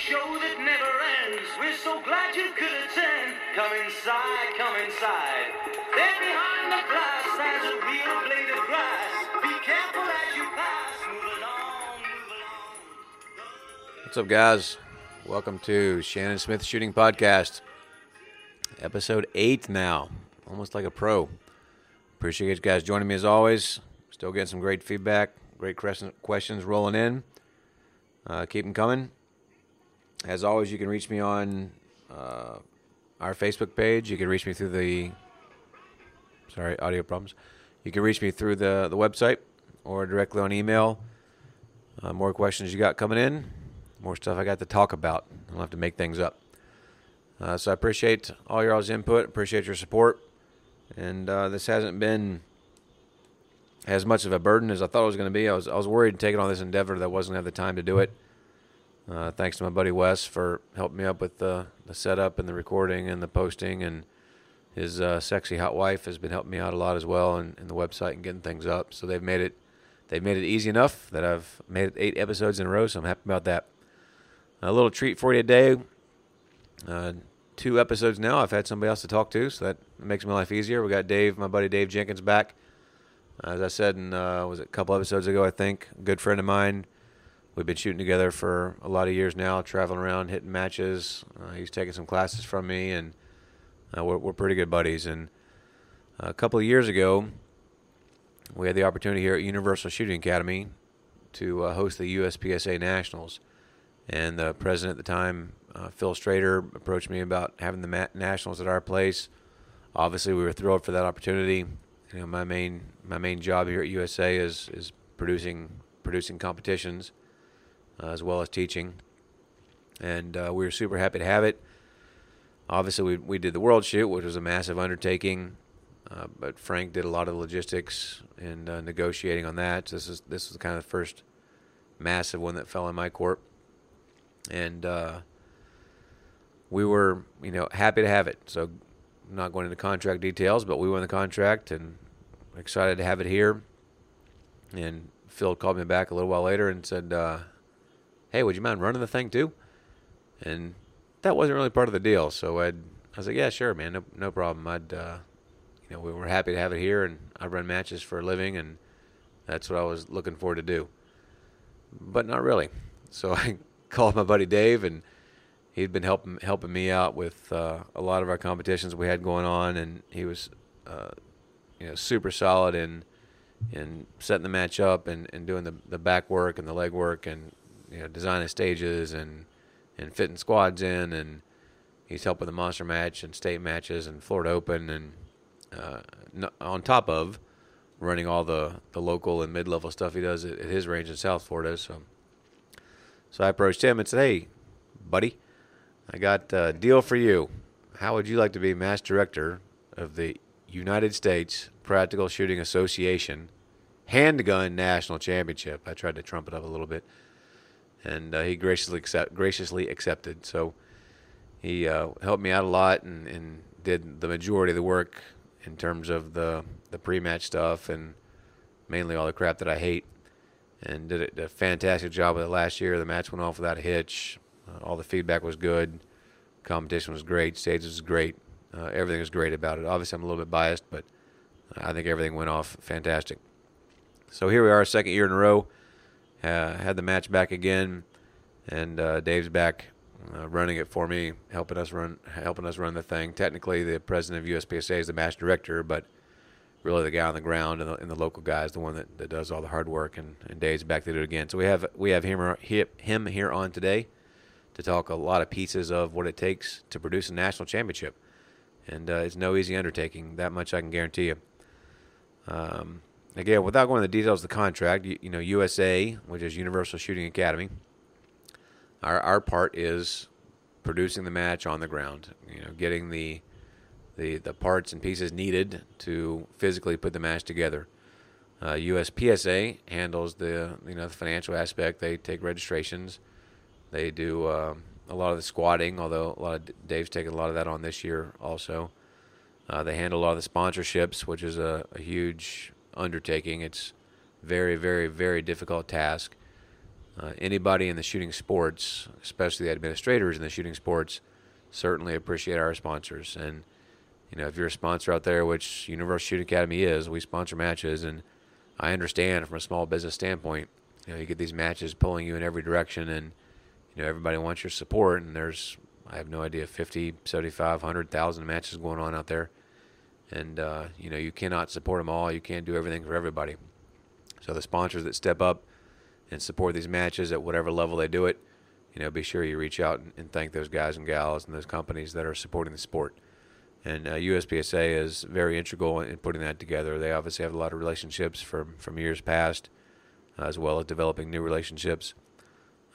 show that never ends. We're so glad you could attend. Come inside, come inside. There behind the glass stands a real blade of grass. Be careful as you pass. Move along, move along. What's up, guys? Welcome to Shannon Smith Shooting Podcast, episode eight now, almost like a pro. Appreciate you guys joining me as always. Still getting some great feedback, great questions rolling in. Uh, keep them coming. As always, you can reach me on uh, our Facebook page. You can reach me through the sorry audio problems. You can reach me through the the website or directly on email. Uh, more questions you got coming in, more stuff I got to talk about. I don't have to make things up. Uh, so I appreciate all your all's input, appreciate your support, and uh, this hasn't been as much of a burden as I thought it was going to be. I was I was worried taking on this endeavor that I wasn't going to have the time to do it. Uh, thanks to my buddy Wes for helping me up with the the setup and the recording and the posting, and his uh, sexy hot wife has been helping me out a lot as well, and the website and getting things up. So they've made it they've made it easy enough that I've made it eight episodes in a row. So I'm happy about that. A little treat for you today. Uh, two episodes now. I've had somebody else to talk to, so that makes my life easier. We got Dave, my buddy Dave Jenkins, back. As I said, in, uh, was it a couple episodes ago, I think. A good friend of mine. We've been shooting together for a lot of years now, traveling around, hitting matches. Uh, he's taking some classes from me, and uh, we're, we're pretty good buddies. And a couple of years ago, we had the opportunity here at Universal Shooting Academy to uh, host the USPSA Nationals. And the president at the time, uh, Phil Strader, approached me about having the ma- Nationals at our place. Obviously, we were thrilled for that opportunity. You know, my main my main job here at USA is is producing producing competitions uh, as well as teaching, and uh, we were super happy to have it. Obviously, we we did the world shoot, which was a massive undertaking, uh, but Frank did a lot of the logistics and uh, negotiating on that. This is this was kind of the first massive one that fell in my court, and uh, we were you know happy to have it. So, I'm not going into contract details, but we won the contract and excited to have it here. And Phil called me back a little while later and said, uh, "Hey, would you mind running the thing too?" And that wasn't really part of the deal. So I'd, I was like, "Yeah, sure, man, no, no problem." I'd, uh, you know, we were happy to have it here, and I run matches for a living, and that's what I was looking forward to do. But not really. So I called my buddy Dave, and he'd been helping helping me out with uh, a lot of our competitions we had going on, and he was, uh, you know, super solid in in setting the match up and, and doing the, the back work and the leg work and you know designing stages and and fitting squads in and he's helping the monster match and state matches and Florida Open and uh, on top of running all the, the local and mid level stuff he does at, at his range in South Florida. So so I approached him and said, "Hey, buddy." I got a deal for you. How would you like to be mass director of the United States Practical Shooting Association Handgun National Championship? I tried to trump it up a little bit, and uh, he graciously accept, graciously accepted. So he uh, helped me out a lot and, and did the majority of the work in terms of the the pre-match stuff and mainly all the crap that I hate. And did a, fantastic job with it last year. The match went off without a hitch. Uh, all the feedback was good. Competition was great. Stages was great. Uh, everything was great about it. Obviously, I'm a little bit biased, but I think everything went off fantastic. So here we are, second year in a row. Uh, had the match back again, and uh, Dave's back uh, running it for me, helping us run, helping us run the thing. Technically, the president of USPSA is the match director, but really the guy on the ground and the, and the local guy is the one that, that does all the hard work. And, and Dave's back to do it again. So we have we have him him here on today to talk a lot of pieces of what it takes to produce a national championship. And uh, it's no easy undertaking. That much I can guarantee you. Um, again, without going into the details of the contract, you, you, know, USA, which is Universal Shooting Academy, our our part is producing the match on the ground. You know, getting the the the parts and pieces needed to physically put the match together. Uh, USPSA handles the you know the financial aspect. They take registrations. They do uh, a lot of the squadding, although a lot of Dave's taken a lot of that on this year also. Uh, they handle a lot of the sponsorships, which is a, a huge undertaking. It's very, very, very difficult task. uh, anybody in the shooting sports, especially the administrators in the shooting sports, certainly appreciate our sponsors. And you know, if you're a sponsor out there, which Universal Shooting Academy is, we sponsor matches, and I understand from a small business standpoint, you know, you get these matches pulling you in every direction, and you know, everybody wants your support, and there's I have no idea 50, 75, 100,000 matches going on out there. And uh, you know, you cannot support them all. You can't do everything for everybody. So the sponsors that step up and support these matches at whatever level they do it, you know, be sure you reach out and, and thank those guys and gals and those companies that are supporting the sport. And uh, USPSA is very integral in putting that together. They obviously have a lot of relationships from from years past, uh, as well as developing new relationships.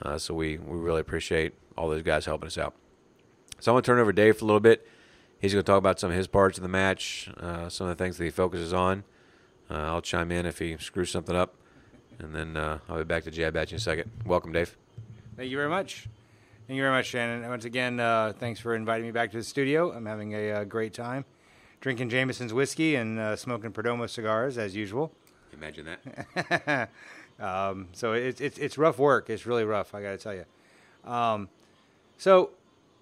Uh, so we we really appreciate all those guys helping us out. So I'm to turn over Dave for a little bit. He's going to talk about some of his parts of the match, uh, some of the things that he focuses on. Uh, I'll chime in if he screws something up, and then uh, I'll be back to jab at you in a second. Welcome, Dave. Thank you very much. Thank you very much, Shannon. Once again, uh, thanks for inviting me back to the studio. I'm having a uh, great time drinking Jameson's whiskey and uh, smoking Perdomo cigars as usual. Imagine that. um, so it's it's it's rough work. It's really rough. I got to tell you. Um, so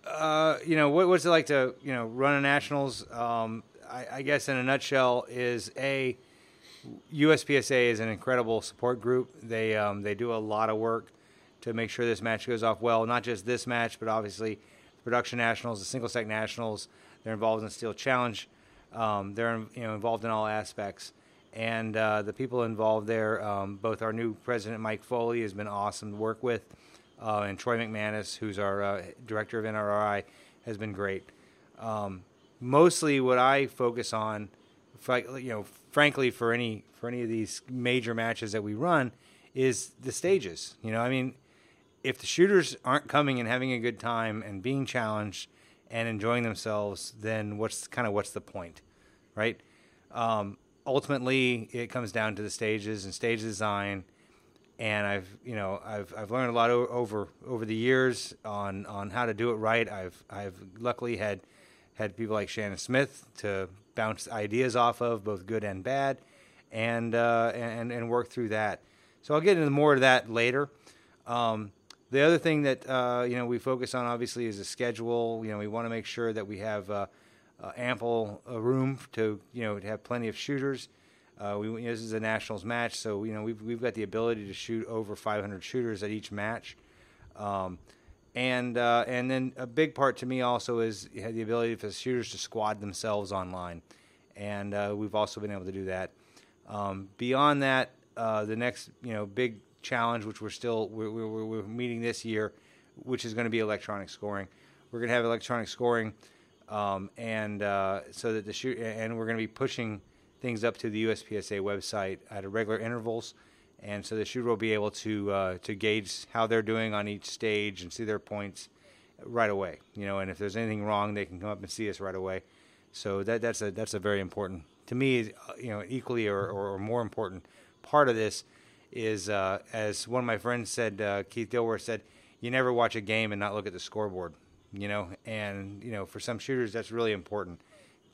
uh, you know, what, what's it like to you know run a nationals? Um, I, I, guess in a nutshell is a USPSA is an incredible support group. They um, they do a lot of work to make sure this match goes off well. Not just this match, but obviously the production nationals, the single stack nationals. They're involved in the Steel Challenge. Um, they're you know involved in all aspects. And uh, the people involved there, um, both our new president Mike Foley has been awesome to work with uh, and Troy McManus, who's our uh, director of NROI, has been great. Um, mostly, what I focus on, you know, frankly, for any for any of these major matches that we run, is the stages. You know, I mean, if the shooters aren't coming and having a good time and being challenged and enjoying themselves, then what's kind of what's the point, right? Um, ultimately, it comes down to the stages and stage design and I've you know I've I've learned a lot o- over over the years on on how to do it right. I've I've luckily had had people like Shannon Smith to bounce ideas off of, both good and bad, and uh, and and work through that. So I'll get into more of that later. Um, the other thing that uh, you know we focus on obviously is the schedule. You know we want to make sure that we have uh, uh ample uh, room to you know to have plenty of shooters. Uh, we, you know, this is a nationals match, so you know we've we've got the ability to shoot over 500 shooters at each match, um, and uh, and then a big part to me also is the ability for the shooters to squad themselves online, and uh, we've also been able to do that. Um, beyond that, uh, the next you know big challenge, which we're still we're, we're, we're meeting this year, which is going to be electronic scoring. We're going to have electronic scoring, um, and uh, so that the shoot and we're going to be pushing things up to the USPSA website at regular intervals, and so the shooter will be able to uh, to gauge how they're doing on each stage and see their points right away. You know, and if there's anything wrong, they can come up and see us right away. So that that's a that's a very important to me. You know, equally or, or more important part of this is uh, as one of my friends said, uh, Keith Dilworth said, you never watch a game and not look at the scoreboard. You know, and you know for some shooters that's really important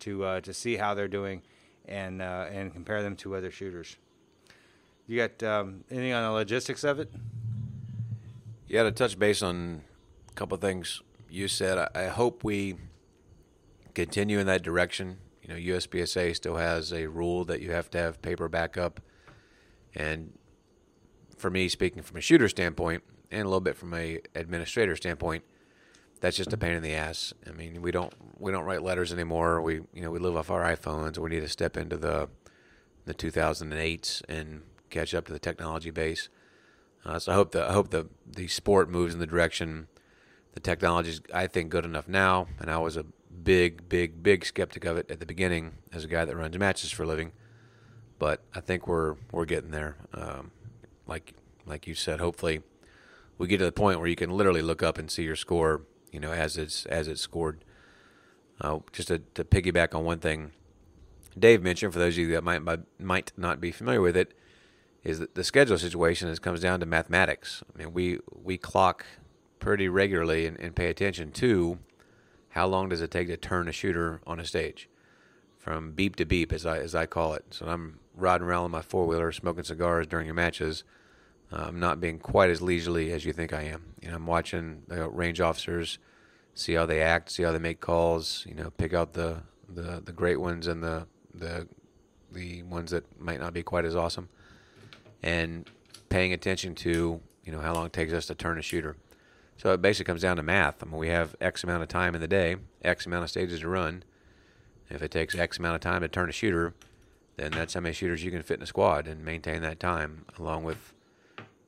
to uh, to see how they're doing and uh, and compare them to other shooters. You got um, anything on the logistics of it? Yeah, to touch base on a couple of things you said, I, I hope we continue in that direction. You know, USPSA still has a rule that you have to have paper backup, and for me, speaking from a shooter standpoint and a little bit from a administrator standpoint, that's just a pain in the ass. I mean, we don't we don't write letters anymore. We you know we live off our iPhones. We need to step into the the 2008s and catch up to the technology base. Uh, so I hope the I hope the the sport moves in the direction the technology is I think good enough now. And I was a big big big skeptic of it at the beginning as a guy that runs matches for a living. But I think we're we're getting there. Um, like like you said, hopefully we get to the point where you can literally look up and see your score you know, as it's as it's scored. Uh, just to, to piggyback on one thing Dave mentioned, for those of you that might might not be familiar with it, is that the schedule situation is comes down to mathematics. I mean, we we clock pretty regularly and, and pay attention to how long does it take to turn a shooter on a stage, from beep to beep, as I as I call it. So I'm riding around on my four wheeler, smoking cigars during your matches. I'm not being quite as leisurely as you think I am. You know, I'm watching the range officers, see how they act, see how they make calls. You know, pick out the the, the great ones and the the the ones that might not be quite as awesome, and paying attention to you know how long it takes us to turn a shooter. So it basically comes down to math. I mean, we have X amount of time in the day, X amount of stages to run. If it takes X amount of time to turn a shooter, then that's how many shooters you can fit in a squad and maintain that time, along with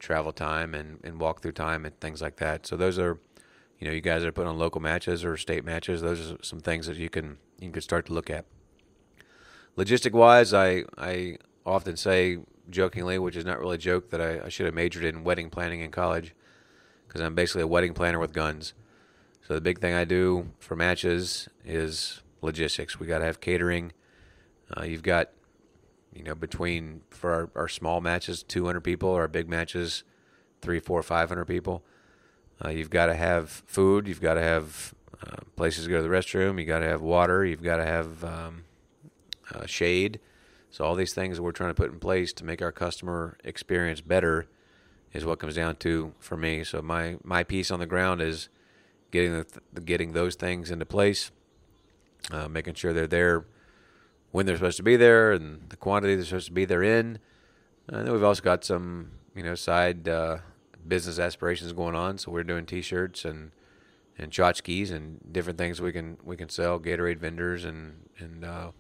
travel time and, and walk through time and things like that. So those are, you know, you guys are putting on local matches or state matches. Those are some things that you can you can start to look at. Logistic wise, I I often say jokingly, which is not really a joke, that I, I should have majored in wedding planning in college because I'm basically a wedding planner with guns. So the big thing I do for matches is logistics. We got to have catering. Uh, you've got, you know, between for our, our small matches, 200 people, our big matches, three, four, 500 people. Uh, you've got to have food. You've got to have uh, places to go to the restroom. You got to have water. You've got to have um, uh, shade. So all these things we're trying to put in place to make our customer experience better is what comes down to for me. So my my piece on the ground is getting the, getting those things into place, uh, making sure they're there when they're supposed to be there and the quantity they're supposed to be there in. And then we've also got some you know side uh, business aspirations going on. So we're doing T-shirts and and tchotchkes and different things we can we can sell. Gatorade vendors and and uh,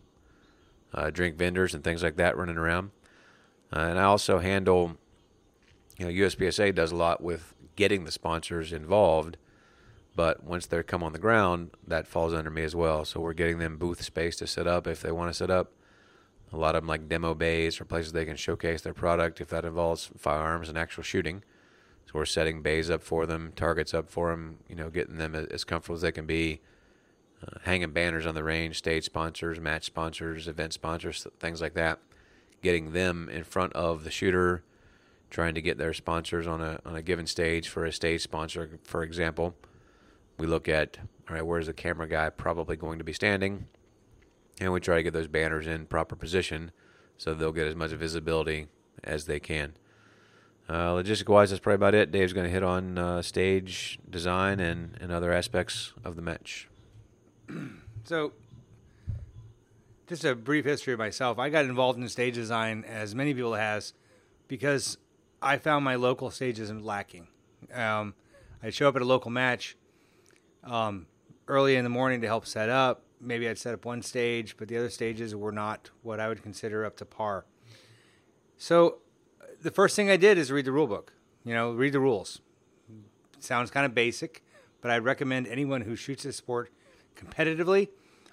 uh, drink vendors and things like that running around. Uh, and I also handle, you know, USPSA does a lot with getting the sponsors involved, but once they come on the ground, that falls under me as well. So we're getting them booth space to set up if they want to set up. A lot of them like demo bays or places they can showcase their product if that involves firearms and actual shooting. So we're setting bays up for them, targets up for them, you know, getting them as comfortable as they can be uh, hanging banners on the range, stage sponsors, match sponsors, event sponsors, things like that. Getting them in front of the shooter, trying to get their sponsors on a on a given stage for a stage sponsor, for example. We look at all right, where's the camera guy probably going to be standing, and we try to get those banners in proper position so they'll get as much visibility as they can. Uh, logistic wise, that's probably about it. Dave's going to hit on uh, stage design and, and other aspects of the match. so, just a brief history of myself. I got involved in stage design, as many people has, because I found my local stages lacking. Um, I'd show up at a local match um, early in the morning to help set up. Maybe I'd set up one stage, but the other stages were not what I would consider up to par. So, the first thing I did is read the rule book. You know, read the rules. sounds kind of basic, but I recommend anyone who shoots this sport competitively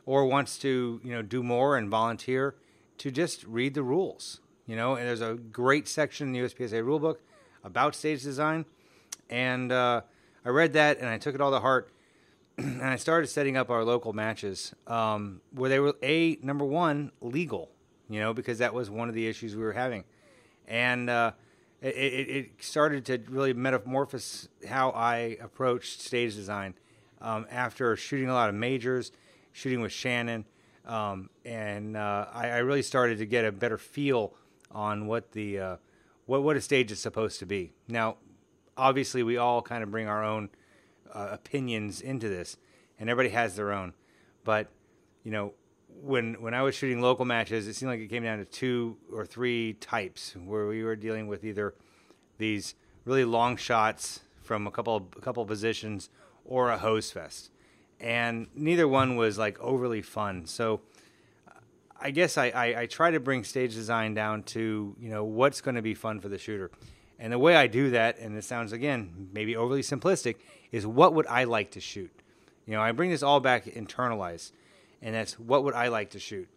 or wants to you know do more and volunteer to just read the rules you know and there's a great section in the uspsa rulebook about stage design and uh, i read that and i took it all to heart and i started setting up our local matches um, where they were a number one legal you know because that was one of the issues we were having and uh, it, it, started to really metamorphose how i approached stage design um, after shooting a lot of majors, shooting with Shannon, um, and uh, I, I, really started to get a better feel on what the uh, what what a stage is supposed to be. Now, obviously, we all kind of bring our own uh, opinions into this, and everybody has their own. But you know, when when I was shooting local matches, it seemed like it came down to two or three types where we were dealing with either these really long shots from a couple of, a couple positions or a hose fest. And neither one was like overly fun. So I guess I, I, I try to bring stage design down to, you know, what's going to be fun for the shooter. And the way I do that, and it sounds again maybe overly simplistic, is what would I like to shoot? You know, I bring this all back internalized, and that's what would I like to shoot?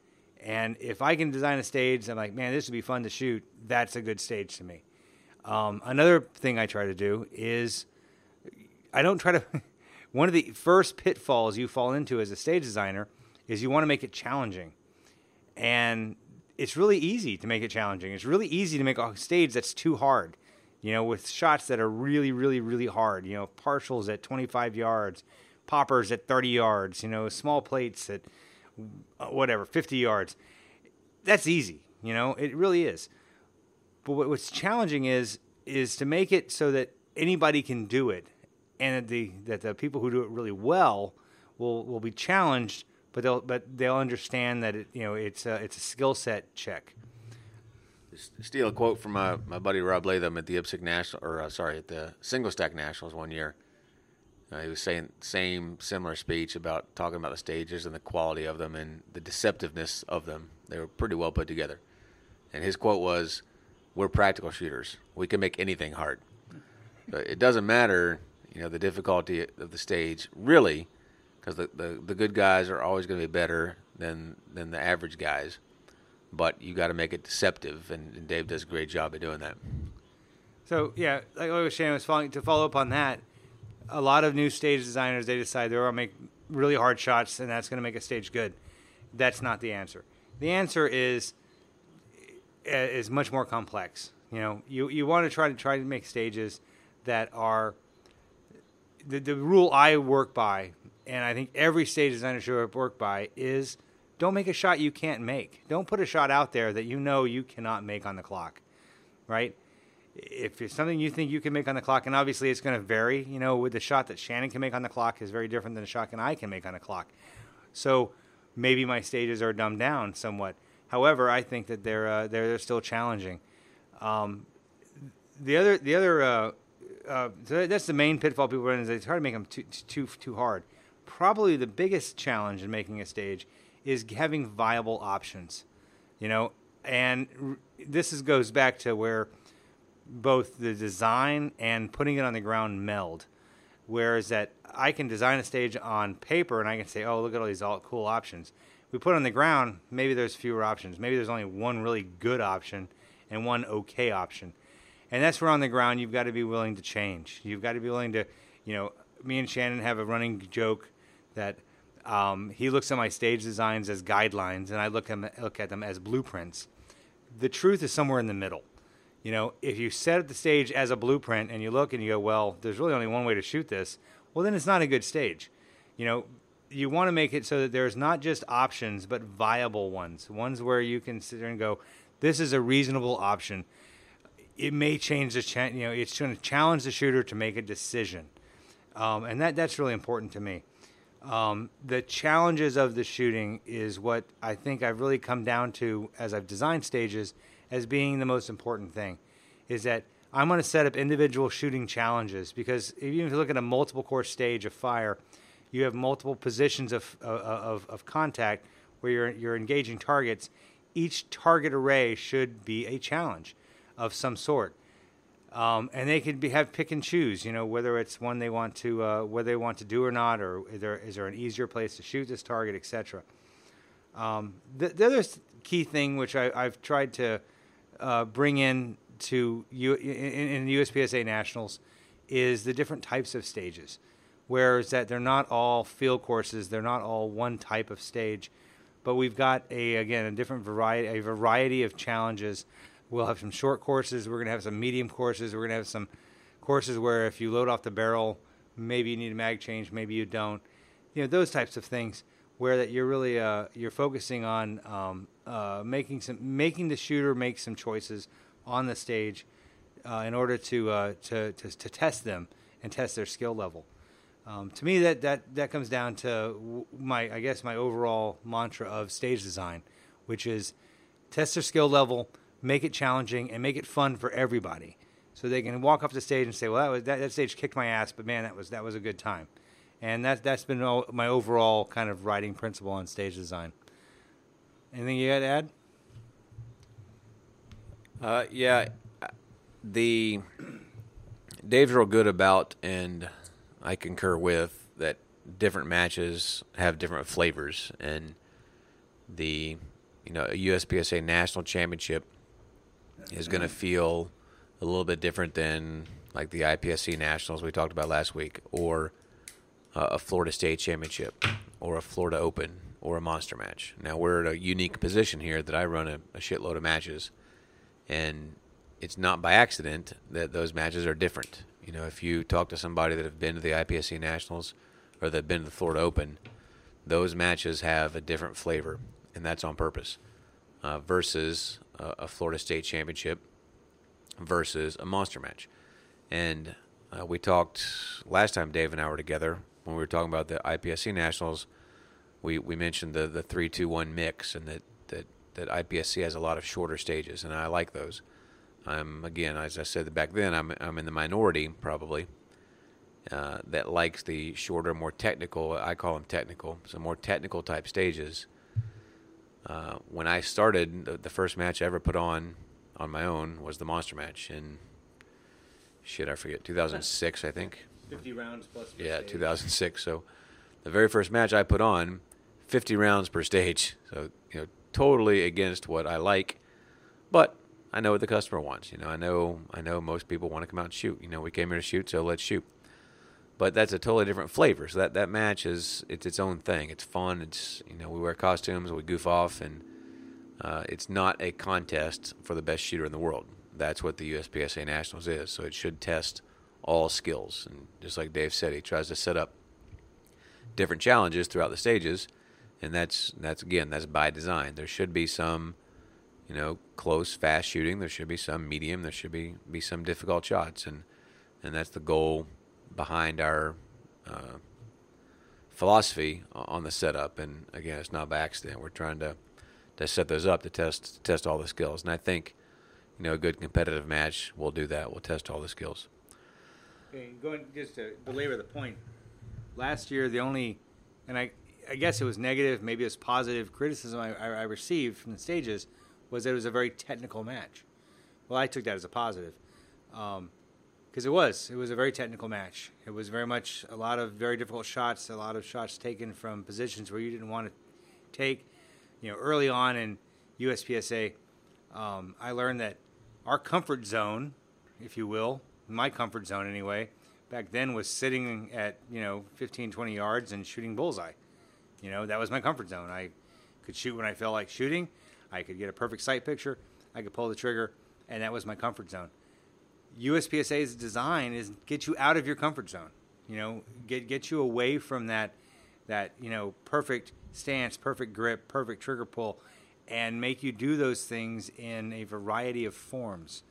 And if I can design a stage, I'm like, man, this would be fun to shoot. That's a good stage to me. Um, another thing I try to do is I don't try to. one of the first pitfalls you fall into as a stage designer is you want to make it challenging. And it's really easy to make it challenging. It's really easy to make a stage that's too hard, you know, with shots that are really, really, really hard, you know, partials at 25 yards, poppers at 30 yards, you know, small plates at uh, whatever, 50 yards. That's easy, you know, it really is. But what's challenging is is to make it so that anybody can do it, and that the that the people who do it really well will will be challenged, but they'll but they'll understand that it you know it's a, it's a skill set check. Steal a quote from my, my buddy Rob Leatham at the IPSC National, or uh, sorry, at the Single Stack Nationals one year. Uh, he was saying same similar speech about talking about the stages and the quality of them and the deceptiveness of them. They were pretty well put together. And his quote was, "We're practical shooters. We can make anything hard. But it doesn't matter, you know, the difficulty of the stage really, because the, the the good guys are always going to be better than than the average guys. But you got to make it deceptive, and, and Dave does a great job of doing that. So yeah, like I was saying, was following, to follow up on that. A lot of new stage designers they decide they're going to make really hard shots, and that's going to make a stage good. That's not the answer. The answer is is much more complex. You know, you you want to try to try to make stages that are the the rule I work by, and I think every stage designer should work by is don't make a shot you can't make. Don't put a shot out there that you know you cannot make on the clock, right? If it's something you think you can make on the clock, and obviously it's going to vary, you know, with the shot that Shannon can make on the clock is very different than the shot that I can make on the clock. So maybe my stages are dumbed down somewhat. However, I think that they're uh, they're, they're still challenging. Um, the other the other uh, uh, so that's the main pitfall people run is they try to make them too too too hard. Probably the biggest challenge in making a stage is having viable options. You know, and r- this is, goes back to where both the design and putting it on the ground meld. Whereas that I can design a stage on paper and I can say, oh, look at all these all cool options. We put on the ground, maybe there's fewer options. Maybe there's only one really good option and one okay option. And that's where on the ground you've got to be willing to change. You've got to be willing to, you know, me and Shannon have a running joke that um, he looks at my stage designs as guidelines and I look at, them, look at them as blueprints. The truth is somewhere in the middle. You know, if you set up the stage as a blueprint and you look and you go, well, there's really only one way to shoot this, well, then it's not a good stage. You know, you want to make it so that there's not just options, but viable ones, ones where you can sit there and go, this is a reasonable option. It may change the, cha- you know, it's going to challenge the shooter to make a decision. Um, and that, that's really important to me. Um, the challenges of the shooting is what I think I've really come down to as I've designed stages as being the most important thing. Is that I'm going to set up individual shooting challenges because even if you look at a multiple course stage of fire, you have multiple positions of, of, of contact where you're, you're engaging targets. Each target array should be a challenge of some sort. Um, and they could be, have pick and choose, you know, whether it's one they want to, uh, whether they want to do or not, or is there, is there an easier place to shoot this target, etc. Um, the, the other key thing which I, have tried to uh, bring in to U, in, in USPSA Nationals is the different types of stages. Whereas that they're not all field courses, they're not all one type of stage, but we've got a again a different variety, a variety of challenges. We'll have some short courses. We're going to have some medium courses. We're going to have some courses where if you load off the barrel, maybe you need a mag change, maybe you don't. You know those types of things where that you're really uh, you're focusing on um, uh, making some making the shooter make some choices on the stage uh, in order to, uh, to, to to test them and test their skill level. Um, to me, that, that that comes down to my I guess my overall mantra of stage design, which is test their skill level, make it challenging, and make it fun for everybody, so they can walk off the stage and say, "Well, that was that, that stage kicked my ass, but man, that was that was a good time." and that that's been my overall kind of writing principle on stage design. Anything you got to add? Uh, yeah, the Dave's real good about, and I concur with that. Different matches have different flavors, and the you know USPSA national championship is going to feel a little bit different than like the IPSC nationals we talked about last week, or uh, a Florida State championship, or a Florida Open, or a monster match. Now we're at a unique position here that I run a, a shitload of matches, and it's not by accident that those matches are different. You know, if you talk to somebody that have been to the IPSC Nationals or that have been to the Florida Open, those matches have a different flavor, and that's on purpose. Uh, versus a Florida State championship, versus a monster match. And uh, we talked last time Dave and I were together when we were talking about the IPSC nationals. We we mentioned the the three two one mix and that that that IPSC has a lot of shorter stages, and I like those. I'm again, as I said back then, I'm I'm in the minority probably uh, that likes the shorter, more technical. I call them technical, so more technical type stages. Uh, when I started, the, the first match I ever put on on my own was the monster match in shit I forget 2006 I think. 50 rounds plus. Yeah, stage. 2006. So the very first match I put on, 50 rounds per stage. So, you know, totally against what I like. But I know what the customer wants. You know, I know I know most people want to come out and shoot. You know, we came here to shoot, so let's shoot. But that's a totally different flavor. So that, that match is it's its own thing. It's fun. It's you know, we wear costumes, we goof off and uh, it's not a contest for the best shooter in the world. That's what the USPSA Nationals is. So it should test all skills. And just like Dave said, he tries to set up different challenges throughout the stages, and that's that's again that's by design. There should be some, you know, close, fast shooting. There should be some medium. There should be be some difficult shots, and and that's the goal behind our uh, philosophy on the setup. And again, it's not by accident. We're trying to to set those up to test to test all the skills. And I think, you know, a good competitive match will do that. We'll test all the skills. Okay, going just to belabor the point. Last year, the only, and I, I guess it was negative, maybe it was positive criticism I, I, received from the stages, was that it was a very technical match. Well, I took that as a positive, because it was. It was a very technical match. It was very much a lot of very difficult shots, a lot of shots taken from positions where you didn't want to take. You know, early on in USPSA, um, I learned that our comfort zone, if you will, my comfort zone anyway, back then was sitting at, you know, 15, 20 yards and shooting bullseye. You know, that was my comfort zone. I could shoot when I felt like shooting. I could get a perfect sight picture. I could pull the trigger, and that was my comfort zone. USPSA's design is get you out of your comfort zone. You know, get get you away from that that you know perfect stance, perfect grip, perfect trigger pull, and make you do those things in a variety of forms.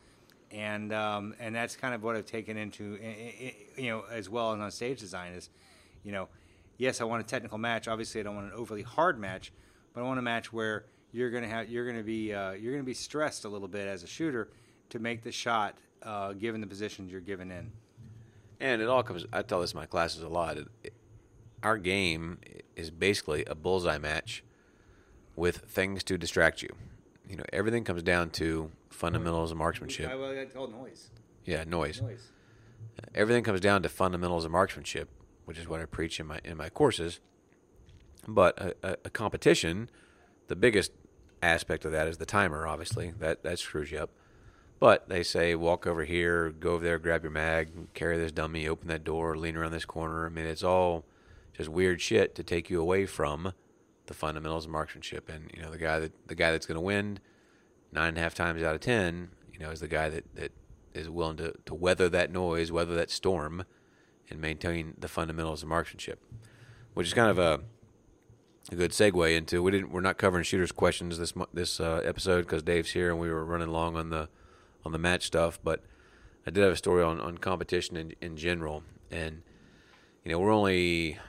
And um, and that's kind of what I've taken into you know as well as on stage design is, you know, yes, I want a technical match. Obviously, I don't want an overly hard match, but I want a match where you're gonna have you're gonna be uh, you're gonna be stressed a little bit as a shooter to make the shot uh, given the positions you're given in. And it all comes. I tell this in my classes a lot. It, it, our game is basically a bullseye match with things to distract you. You know, everything comes down to fundamentals of marksmanship. I, well, I told noise. Yeah, noise. Noise. Everything comes down to fundamentals of marksmanship, which is what I preach in my in my courses. But a, a, a competition, the biggest aspect of that is the timer. Obviously, that that screws you up. But they say walk over here, go over there, grab your mag, carry this dummy, open that door, lean around this corner. I mean, it's all just weird shit to take you away from the fundamentals of marksmanship. And you know, the guy that the guy that's going to win nine and a half times out of ten, you know, is the guy that that is willing to to weather that noise, weather that storm, and maintain the fundamentals of marksmanship. Which is kind of a a good segue into we didn't we're not covering shooters questions this this uh, episode because Dave's here and we were running long on the on the match stuff, but I did have a story on, on competition in, in general, and you know we're only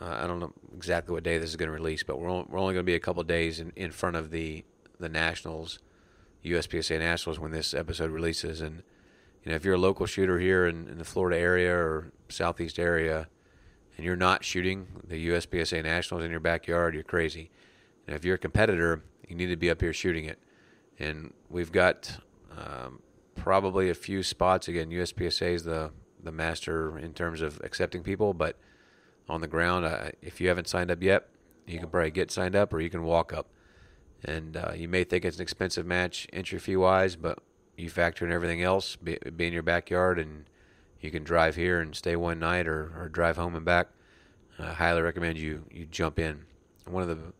uh, I don't know exactly what day this is going to release, but we're we're only going to be a couple days in, in front of the the nationals, USPSA nationals when this episode releases, and you know if you're a local shooter here in, in the Florida area or southeast area, and you're not shooting the USPSA nationals in your backyard, you're crazy. And if you're a competitor, you need to be up here shooting it. And we've got um, probably a few spots. Again, USPSA is the the master in terms of accepting people, but on the ground, uh, if you haven't signed up yet, you can probably get signed up, or you can walk up. And uh, you may think it's an expensive match entry fee wise, but you factor in everything else, be, be in your backyard, and you can drive here and stay one night, or, or drive home and back. I highly recommend you you jump in. One of the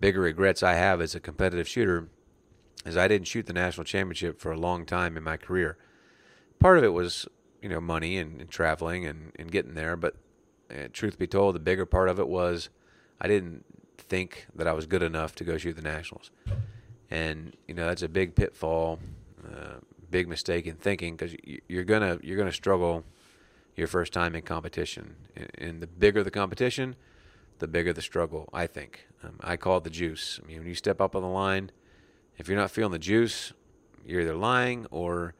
bigger regrets I have as a competitive shooter is I didn't shoot the national championship for a long time in my career. Part of it was, you know, money and, and traveling and, and getting there, but uh, truth be told, the bigger part of it was I didn't think that I was good enough to go shoot the nationals. And, you know, that's a big pitfall, uh, big mistake in thinking because you're gonna you're gonna struggle your first time in competition. And the bigger the competition, the bigger the struggle. I think. Um, I call it the juice. I mean, when you step up on the line, if you're not feeling the juice, you're either lying or,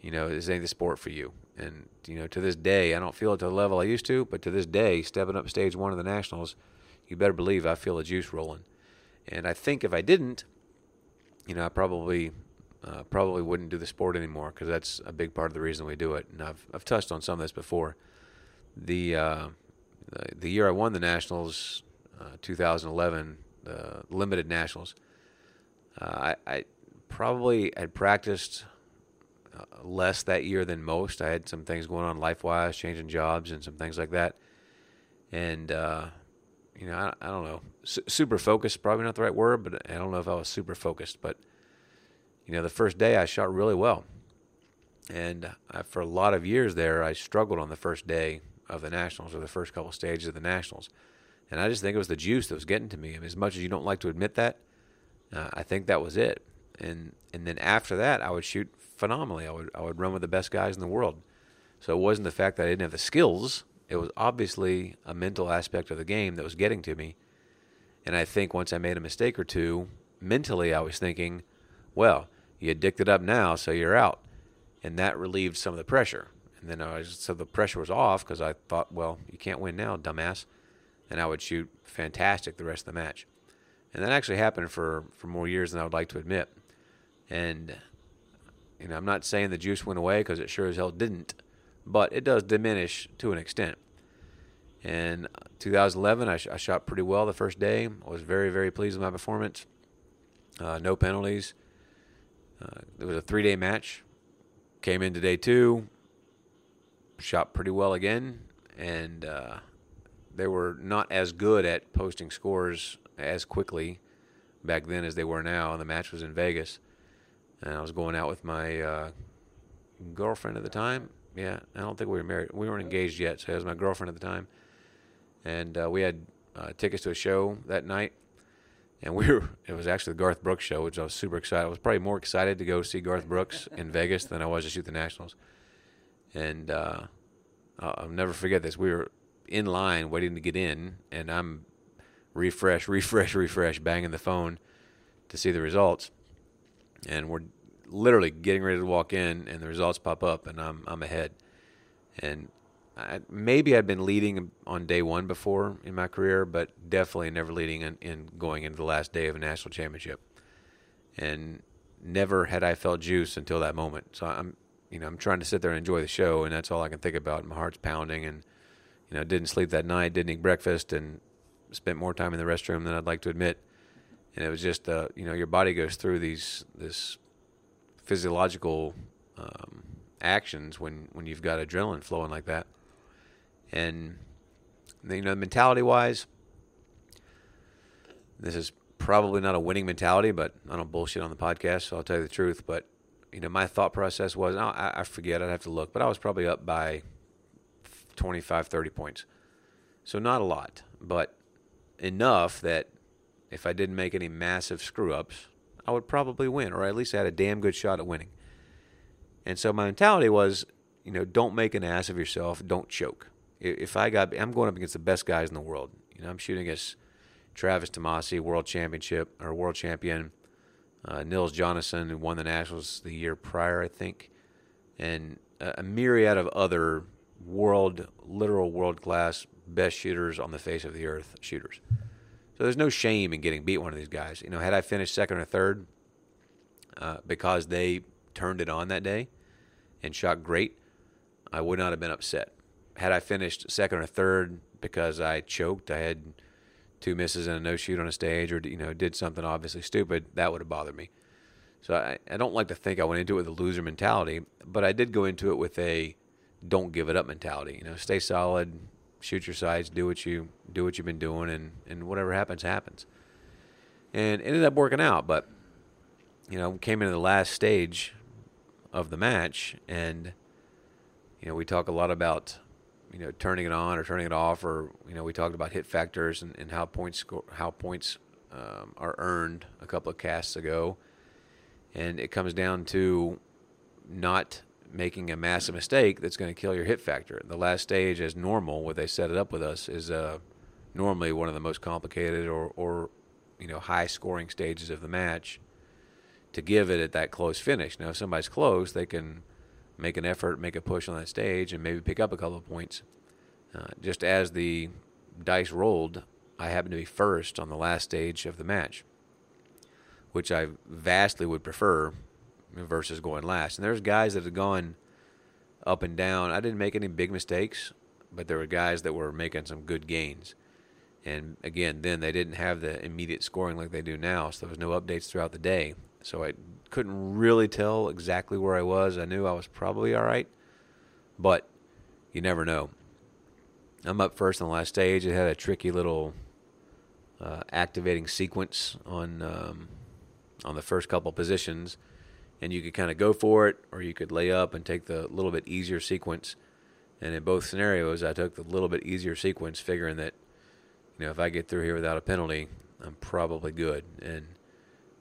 you know, this ain't the sport for you. And you know, to this day, I don't feel it to the level I used to, but to this day, stepping up stage one of the nationals, you better believe I feel the juice rolling. And I think if I didn't, you know, I probably uh, probably wouldn't do the sport anymore because that's a big part of the reason we do it. And I've I've touched on some of this before. The uh, the, the year I won the nationals, uh, 2011, the limited nationals, uh, I, I probably had practiced uh, less that year than most. I had some things going on life wise, changing jobs and some things like that. And, uh, you know, I, I don't know. S- super focused, probably not the right word, but I don't know if I was super focused. But, you know, the first day I shot really well. And I, for a lot of years there, I struggled on the first day of the Nationals or the first couple stages of the Nationals. And I just think it was the juice that was getting to me. I mean, as much as you don't like to admit that, uh, I think that was it. And and then after that, I would shoot phenomenally. I would I would run with the best guys in the world. So it wasn't the fact that I didn't have the skills. It was obviously a mental aspect of the game that was getting to me. And I think once I made a mistake or two, mentally I was thinking, well, you it up now, so you're out. And that relieved some of the pressure. And then I was, so the pressure was off because I thought, well, you can't win now, dumbass. And I would shoot fantastic the rest of the match. And that actually happened for, for more years than I would like to admit. And, you know, I'm not saying the juice went away because it sure as hell didn't, but it does diminish to an extent. In 2011, I, sh- I shot pretty well the first day. I was very, very pleased with my performance. Uh, no penalties. Uh, it was a three day match. Came into day two, shot pretty well again, and uh, they were not as good at posting scores as quickly back then as they were now. And the match was in Vegas, and I was going out with my uh, girlfriend at the time. Yeah, I don't think we were married. We weren't engaged yet, so it was my girlfriend at the time, and uh, we had uh, tickets to a show that night. And we were, it was actually the Garth Brooks show, which I was super excited. I was probably more excited to go see Garth Brooks in Vegas than I was to shoot the Nationals. And uh, I'll never forget this. We were in line waiting to get in, and I'm refresh, refresh, refresh, banging the phone to see the results. And we're literally getting ready to walk in, and the results pop up, and I'm I'm ahead. And I, maybe I'd been leading on day one before in my career, but definitely never leading in, in going into the last day of a national championship. And never had I felt juice until that moment. So I'm you know, I'm trying to sit there and enjoy the show, and that's all I can think about. My heart's pounding, and you know, didn't sleep that night, didn't eat breakfast, and spent more time in the restroom than I'd like to admit. And it was just, uh, you know, your body goes through these this physiological um, actions when when you've got adrenaline flowing like that, and you know, mentality wise, this is probably not a winning mentality, but I don't bullshit on the podcast, so I'll tell you the truth. But you know, my thought process was, I, I forget, I'd have to look, but I was probably up by 25, 30 points. So not a lot, but enough that if I didn't make any massive screw ups, I would probably win, or at least I had a damn good shot at winning. And so my mentality was, you know, don't make an ass of yourself, don't choke. If I got, I'm going up against the best guys in the world. You know, I'm shooting against Travis Tomasi, world championship or world champion uh, Nils Jonasson, who won the Nationals the year prior, I think, and a, a myriad of other world, literal world class, best shooters on the face of the earth shooters. So there's no shame in getting beat one of these guys. You know, had I finished second or third uh, because they turned it on that day and shot great, I would not have been upset. Had I finished second or third because I choked, I had two misses and a no shoot on a stage, or you know, did something obviously stupid, that would have bothered me. So I, I don't like to think I went into it with a loser mentality, but I did go into it with a don't give it up mentality. You know, stay solid, shoot your sights, do what you do what you've been doing, and and whatever happens happens. And it ended up working out, but you know, came into the last stage of the match, and you know, we talk a lot about you know turning it on or turning it off, or you know we talked about hit factors and, and how points score, how points um, are earned a couple of casts ago, and it comes down to not making a massive mistake that's going to kill your hit factor. The last stage, as normal, what they set it up with us is uh, normally one of the most complicated or, or you know high scoring stages of the match to give it at that close finish. Now, if somebody's close, they can make an effort, make a push on that stage, and maybe pick up a couple of points. Uh, just as the dice rolled, I happened to be first on the last stage of the match, which I vastly would prefer versus going last. And there's guys that have gone up and down. I didn't make any big mistakes, but there were guys that were making some good gains. And again, then they didn't have the immediate scoring like they do now, so there was no updates throughout the day. So I couldn't really tell exactly where I was. I knew I was probably all right, but you never know. I'm up first on the last stage. It had a tricky little uh, activating sequence on um, on the first couple positions, and you could kind of go for it, or you could lay up and take the little bit easier sequence. And in both scenarios, I took the little bit easier sequence, figuring that you know if I get through here without a penalty, I'm probably good. And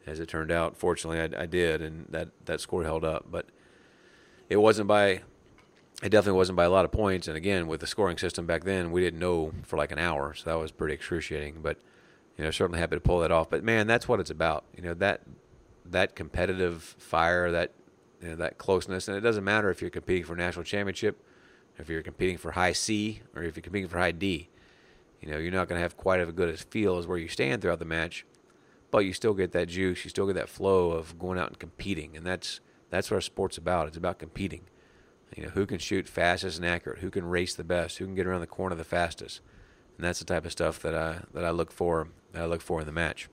as it turned out, fortunately, I, I did, and that that score held up. But it wasn't by it definitely wasn't by a lot of points. And again, with the scoring system back then, we didn't know for like an hour, so that was pretty excruciating. But you know, certainly happy to pull that off. But man, that's what it's about. You know that that competitive fire, that you know, that closeness, and it doesn't matter if you're competing for national championship, if you're competing for high C, or if you're competing for high D. You know, you're not going to have quite as good a feel as where you stand throughout the match, but you still get that juice, you still get that flow of going out and competing, and that's that's what our sport's about. It's about competing. You know, who can shoot fastest and accurate? Who can race the best? Who can get around the corner the fastest? And that's the type of stuff that I that I look for. That I look for in the match.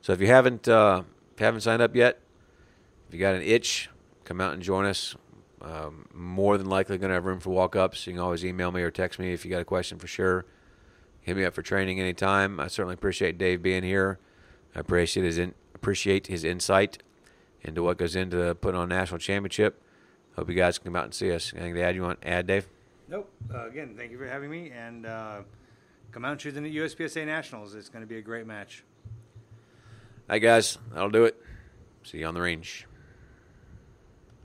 So if you haven't uh, haven't signed up yet, if you got an itch, come out and join us. Um, more than likely going to have room for walk ups. You can always email me or text me if you got a question for sure. Hit me up for training anytime. I certainly appreciate Dave being here. I appreciate his in, appreciate his insight into what goes into putting on national championship. Hope you guys can come out and see us. Anything to add? You want to add, Dave? Nope. Uh, again, thank you for having me, and uh, come out and choose the USPSA Nationals. It's going to be a great match. Right, guys, that'll do it. See you on the range.